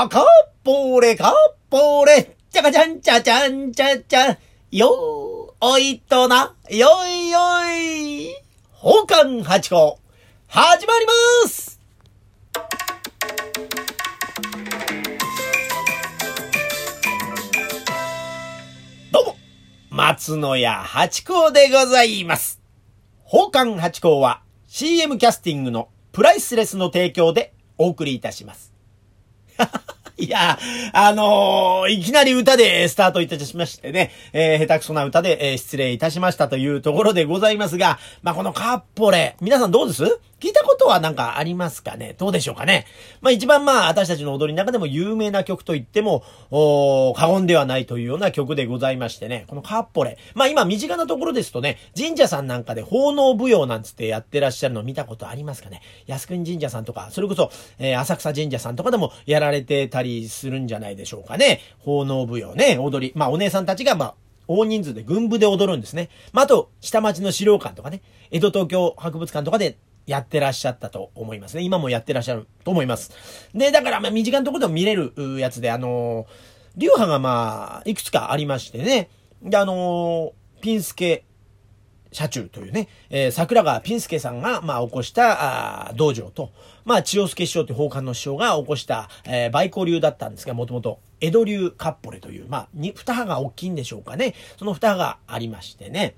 あ、かっぽれ、かっぽれ、ちゃかちゃんちゃちゃんちゃちゃ、よー、おいとな、よいよい、宝冠八甲、始まります。どうも、松野屋八甲でございます。宝冠八甲は CM キャスティングのプライスレスの提供でお送りいたします。いや、あのーいきなり歌でスタートいたしましてね、えー下手くそな歌で、えー失礼いたしましたというところでございますが、まあ、このカッポレ、皆さんどうです？聞いたことはなんかありますかね？どうでしょうかね？まあ、一番まあ、私たちの踊りの中でも有名な曲と言っても、お過言ではないというような曲でございましてね、このカッポレ。まあ、今身近なところですとね、神社さんなんかで奉納舞踊なんつってやってらっしゃるの見たことありますかね？靖国神社さんとか、それこそ、えー浅草神社さんとかでもやられてたりするんじゃないでしょうかね？奉納舞踊ね、踊り。まあ、お姉さんたちが、まあ、大人数で軍部で踊るんですね。まあ、あと、下町の資料館とかね、江戸東京博物館とかでやってらっしゃったと思いますね。今もやってらっしゃると思います。で、だから、まあ、身近なところでも見れるやつで、あのー流派がまあ、いくつかありましてね。で、あのーピンスケ社中というね、えー桜川ピンスケさんが、まあ、起こした、あ道場と、まあ、千代助師匠という宝冠の師匠が起こした、えー、梅光流だったんですが、もともと、江戸流カッポレという、まあ、に、二派が大きいんでしょうかね。その二派がありましてね。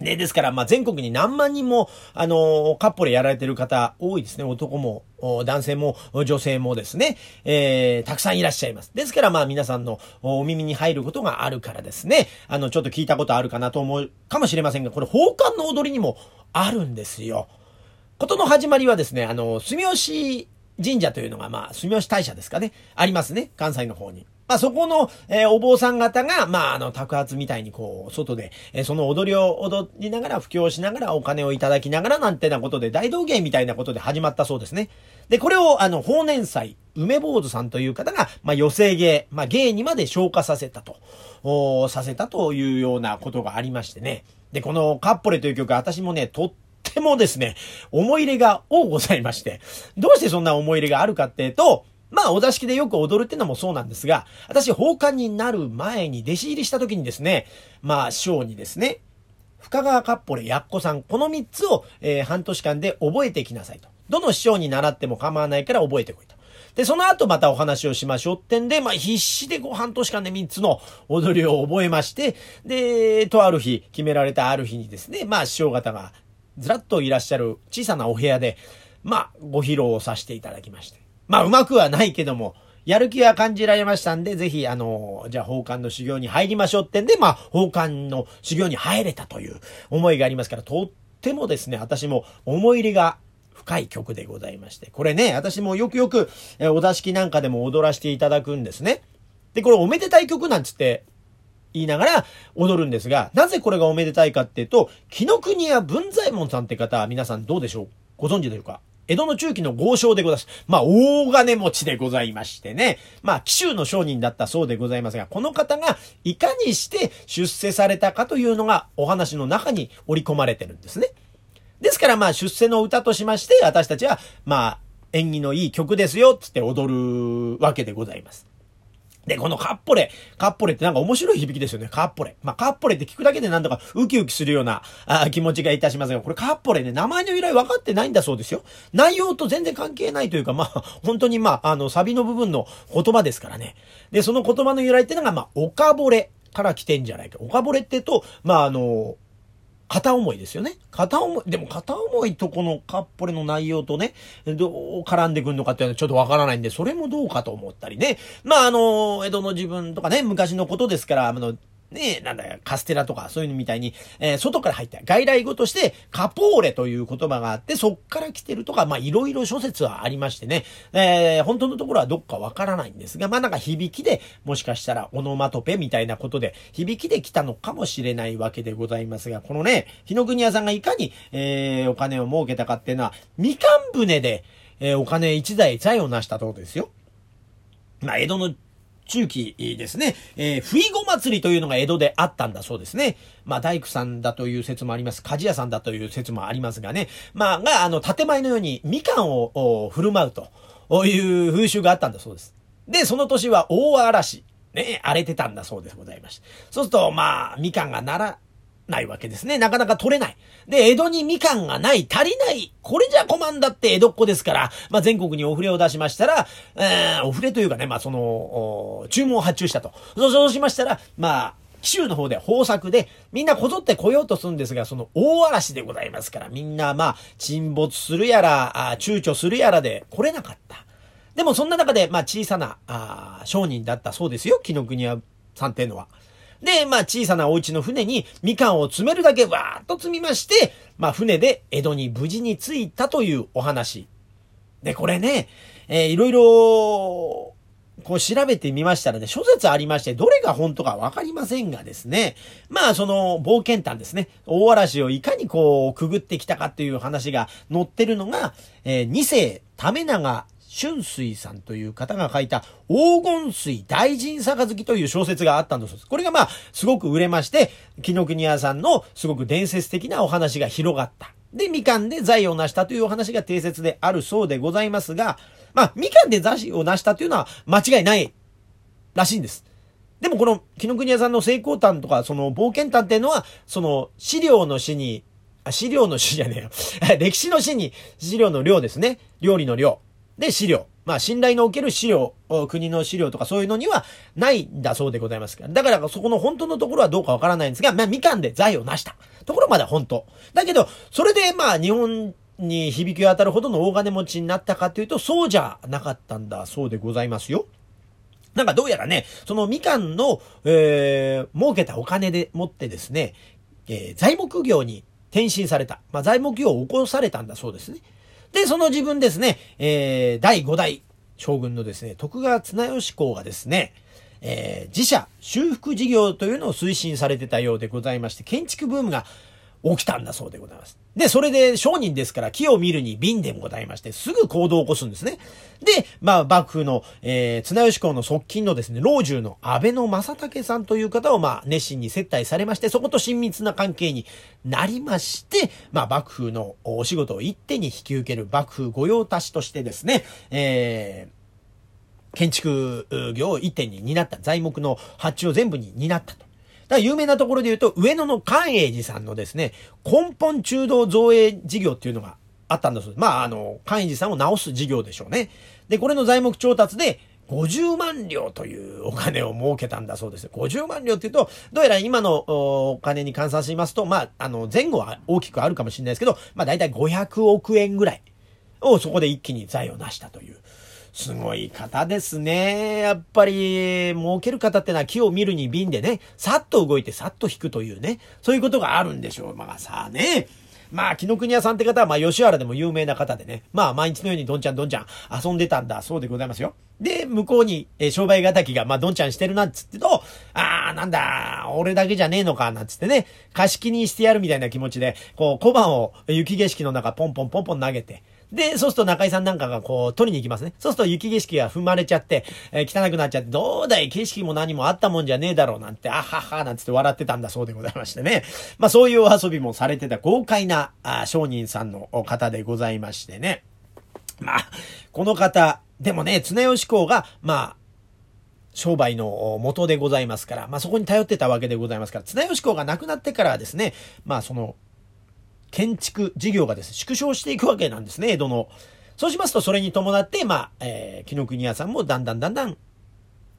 で、ですから、まあ、全国に何万人も、あの、カッポレやられてる方多いですね。男も、男性も、女性もですね、えー、たくさんいらっしゃいます。ですから、まあ、皆さんのお耳に入ることがあるからですね、あの、ちょっと聞いたことあるかなと思うかもしれませんが、これ、宝冠の踊りにもあるんですよ。ことの始まりはですね、あの、住吉神社というのが、まあ、住吉大社ですかね、ありますね、関西の方に。まあ、そこの、えーお坊さん方が、まあ、あの、宅発みたいにこう、外で、えーその踊りを踊りながら、布教しながら、お金をいただきながら、なんてなことで、大道芸みたいなことで始まったそうですね。で、これを、あの、法年祭、梅坊主さんという方が、まあ、寄せ芸、まあ、芸にまで昇華させたと、おさせたというようなことがありましてね。で、この、カッポレという曲、私もね、とってもですね、思い入れが多ございまして、どうしてそんな思い入れがあるかっていうと、まあ、お座敷でよく踊るってのもそうなんですが、私、奉還になる前に弟子入りした時にですね、まあ、師匠にですね、深川かっぽれやっこさん、この3つを、えー半年間で覚えていきなさいと。どの師匠に習っても構わないから覚えてこいと。で、その後またお話をしましょうってんで、まあ必死でこう半年間で3つの踊りを覚えまして、で、とある日、決められたある日にですね、まあ師匠方がずらっといらっしゃる小さなお部屋で、まあご披露をさせていただきまして。まあうまくはないけども、やる気は感じられましたんで、ぜひ、あの、じゃあ、宝冠の修行に入りましょうってんで、まあ、宝冠の修行に入れたという思いがありますから、とってもですね、私も思い入れが深い曲でございまして、これね、私もよくよく、えお座敷なんかでも踊らせていただくんですね。で、これおめでたい曲なんつって、言いながら踊るんですが、なぜこれがおめでたいかっていうと、紀ノ国屋文左衛門さんって方、皆さんどうでしょう？ご存知でしょうか？江戸の中期の豪商でございます。まあ、大金持ちでございましてね。まあ、紀州の商人だったそうでございますが、この方がいかにして出世されたかというのがお話の中に織り込まれてるんですね。ですからまあ出世の歌としまして私たちはまあ縁起のいい曲ですよつって踊るわけでございます。で、このカッポレ。カッポレってなんか面白い響きですよね。カッポレ。まあ、カッポレって聞くだけでなんとかウキウキするようなあ気持ちがいたしますが、これカッポレね、名前の由来分かってないんだそうですよ。内容と全然関係ないというか、まあ、本当にまあ、あの、サビの部分の言葉ですからね。で、その言葉の由来ってのが、まあ、オカボレから来てんじゃないか。オカボレってと、まあ、あの、片思いですよね。片思い、でも片思いとこのカッポレの内容とね、どう絡んでくるのかっていうのはちょっとわからないんで、それもどうかと思ったりね。まあ、あの、江戸の自分とかね、昔のことですから、あの、ねなんだよ、カステラとかそういうのみたいに、えー外から入った外来語として、カポーレという言葉があって、そっから来てるとか、まあ、いろいろ諸説はありましてね、えー本当のところはどっかわからないんですが、まあ、なんか響きで、もしかしたらオノマトペみたいなことで、響きで来たのかもしれないわけでございますが、このね、日野国屋さんがいかに、えーお金を儲けたかっていうのは、みかん船で、えーお金一台財を成したとことですよ。まあ、江戸の中期ですね、えー、不意ご祭りというのが江戸であったんだそうですね。まあ、大工さんだという説もあります。鍛冶屋さんだという説もありますがね。まあ、が、あの、建前のようにみかんを振る舞うという風習があったんだそうです。で、その年は大嵐。ね、荒れてたんだそうでございました。そうすると、まあ、みかんがならないわけですね。なかなか取れない。で、江戸にみかんがない、足りない。これじゃ困んだって江戸っ子ですから、まあ、全国にお触れを出しましたら、えー、お触れというかね、まあ、その、注文を発注したと。そうしましたら、まあ、紀州の方で豊作で、みんなこぞって来ようとするんですが、その大嵐でございますから、みんなまあ、沈没するやら、あ躊躇するやらで来れなかった。でもそんな中で、まあ小さな、あ商人だったそうですよ、紀ノ国屋さんっていうのは。で、まあ小さなお家の船にみかんを積めるだけわーっと積みまして、まあ船で江戸に無事に着いたというお話。で、これね、えー、いろいろ、こう調べてみましたらね、諸説ありまして、どれが本当かわかりませんがですね、まあその冒険譚ですね、大嵐をいかにこうくぐってきたかっていう話が載ってるのが、えー、二世、為長春水さんという方が書いた黄金水大臣杯という小説があったんだそうです。これがまあ、すごく売れまして、紀ノ国屋さんのすごく伝説的なお話が広がった。で、みかんで財を成したというお話が定説であるそうでございますが、まあ、みかんで財を成したというのは間違いないらしいんです。でもこの紀ノ国屋さんの成功譚とか、その冒険譚っていうのは、その資料の詩に、あ、資料の詩じゃねえよ。歴史の詩に資料の量ですね。料理の量。で、資料。まあ、信頼のおける資料、国の資料とかそういうのにはないんだそうでございます。だからそこの本当のところはどうかわからないんですが、まあ、みかんで財を成したところまでは本当。だけど、それでまあ、日本に響き渡るほどの大金持ちになったかというと、そうじゃなかったんだそうでございますよ。なんかどうやらね、そのみかんの、えー、儲けたお金でもってですね、えー、材木業に転身された。まあ、材木業を起こされたんだそうですね。で、その自分ですね、えー、第5代将軍のですね、徳川綱吉公がですね、えー、自社修復事業というのを推進されてたようでございまして、建築ブームが起きたんだそうでございます。で、それで商人ですから木を見るに瓶でございまして、すぐ行動を起こすんですね。で、まあ、幕府の、えー、綱吉公の側近のですね、老中の安倍の正武さんという方を、まあ、熱心に接待されまして、そこと親密な関係になりまして、まあ、幕府のお仕事を一手に引き受ける幕府御用達としてですね、えー、建築業を一点に担った、材木の発注を全部に担ったと。だ有名なところで言うと、上野の寛永寺さんのですね、根本中道造営事業っていうのがあったんです。まあ、あの、寛永寺さんを直す事業でしょうね。で、これの材木調達で、50万両というお金を儲けたんだそうです。50万両って言うと、どうやら今のお金に換算しますと、まあ、あの、前後は大きくあるかもしれないですけど、まあ、だいたい500億円ぐらいをそこで一気に財を成したという。すごい方ですね。やっぱり、儲ける方ってのは木を見るに瓶でね、さっと動いてさっと引くというね、そういうことがあるんでしょう。まあさあね。まあ、木の国屋さんって方は、まあ、吉原でも有名な方でね、まあ、毎日のようにどんちゃんどんちゃん遊んでたんだ、そうでございますよ。で、向こうに、えー、商売敵が、まあ、どんちゃんしてるなんつってと、ああ、なんだ、俺だけじゃねえのか、なんつってね、貸し切りにしてやるみたいな気持ちで、こう、小判を雪景色の中、ポンポンポンポン投げて、で、そうすると中井さんなんかがこう、取りに行きますね。そうすると雪景色が踏まれちゃって、えー、汚くなっちゃって、どうだい、景色も何もあったもんじゃねえだろうなんて、あはは、なんつって笑ってたんだそうでございましてね。まあそういうお遊びもされてた豪快な、あ商人さんの方でございましてね。まあ、この方、でもね、綱吉公が、まあ、商売の元でございますから、まあそこに頼ってたわけでございますから、綱吉公が亡くなってからはですね、まあその、建築事業がですね、縮小していくわけなんですね、江戸の。そうしますと、それに伴って、まあ、えー、紀ノ国屋さんもだんだんだんだん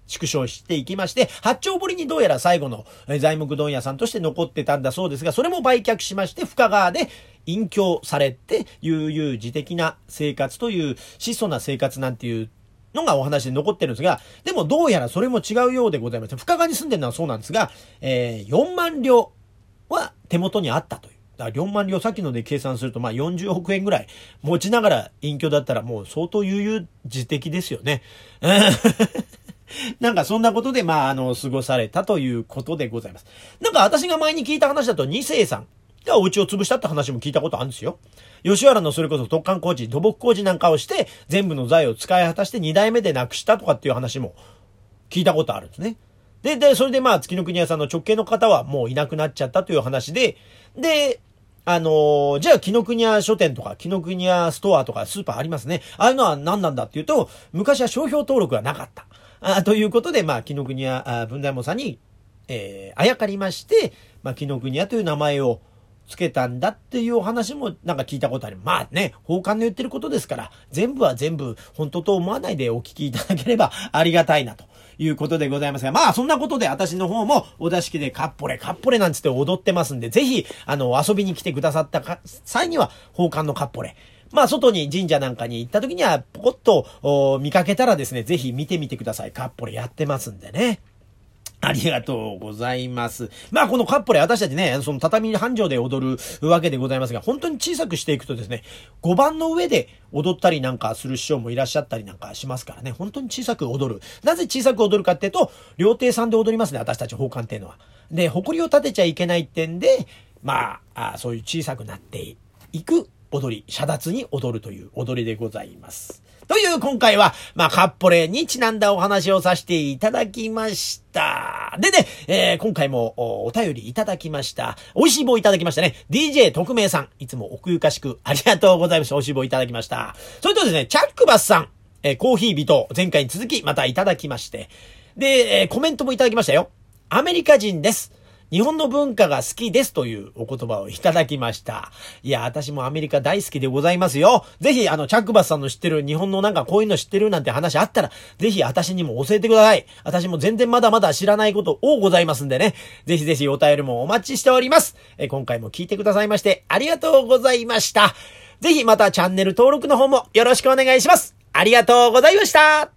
縮小していきまして、八丁堀にどうやら最後の材木問屋さんとして残ってたんだそうですが、それも売却しまして、深川で隠居されて、悠々自適な生活という、質素な生活なんていうのがお話で残ってるんですが、でもどうやらそれも違うようでございます。深川に住んでるのはそうなんですが、えー、4万両は手元にあったという。だから4万両、さっきので計算すると、まあ40億円ぐらい持ちながら隠居だったらもう相当悠々自適ですよね。なんかそんなことで、まあ、あの、過ごされたということでございます。なんか私が前に聞いた話だと、二世さんがお家を潰したって話も聞いたことあるんですよ。吉原のそれこそ特艦工事、土木工事なんかをして、全部の財を使い果たして二代目でなくしたとかっていう話も聞いたことあるんですね。で、で、それでまあ、月の国屋さんの直系の方はもういなくなっちゃったという話で、で、あのー、じゃあ、紀ノ国屋書店とか、紀ノ国屋ストアとかスーパーありますね。ああいうのは何なんだっていうと、昔は商標登録がなかった。あということで、まあ、紀ノ国屋文大門さんに、えー、あやかりまして、まあ、紀ノ国屋という名前をつけたんだっていうお話もなんか聞いたことある。まあね、法官の言ってることですから、全部は全部本当と思わないでお聞きいただければありがたいなと。いうことでございますが、まあそんなことで私の方もお座敷でカッポレカッポレなんつって踊ってますんで、ぜひ、あの、遊びに来てくださった際には、奉還のカッポレ、まあ、外に神社なんかに行った時には、ポコッと見かけたらですね、ぜひ見てみてください。カッポレやってますんでね。ありがとうございます。まあ、このカッポレ、私たちね、その畳半畳で踊るわけでございますが、本当に小さくしていくとですね、5番の上で踊ったりなんかする師匠もいらっしゃったりなんかしますからね、本当に小さく踊る。なぜ小さく踊るかっていうと、料亭さんで踊りますね、私たち奉還っていうのは。で、誇りを立てちゃいけないってんで、まあ、あそういう小さくなっていく踊り、遮奪に踊るという踊りでございます。という今回は、まあ、カッポレにちなんだお話をさせていただきました。でね、えー、今回もお便りいただきました。美味しい棒いただきましたね。DJ 特命さん。いつも奥ゆかしくありがとうございました。美味しい棒いただきました。それとですね、チャックバスさん。えー、コーヒー人、前回に続きまたいただきまして。で、えー、コメントもいただきましたよ。アメリカ人です。日本の文化が好きですというお言葉をいただきました。いや、私もアメリカ大好きでございますよ。ぜひ、あの、チャックバスさんの知ってる日本のなんかこういうの知ってるなんて話あったら、ぜひ私にも教えてください。私も全然まだまだ知らないこと多ございますんでね。ぜひぜひお便りもお待ちしております。え今回も聞いてくださいましてありがとうございました。ぜひまたチャンネル登録の方もよろしくお願いします。ありがとうございました。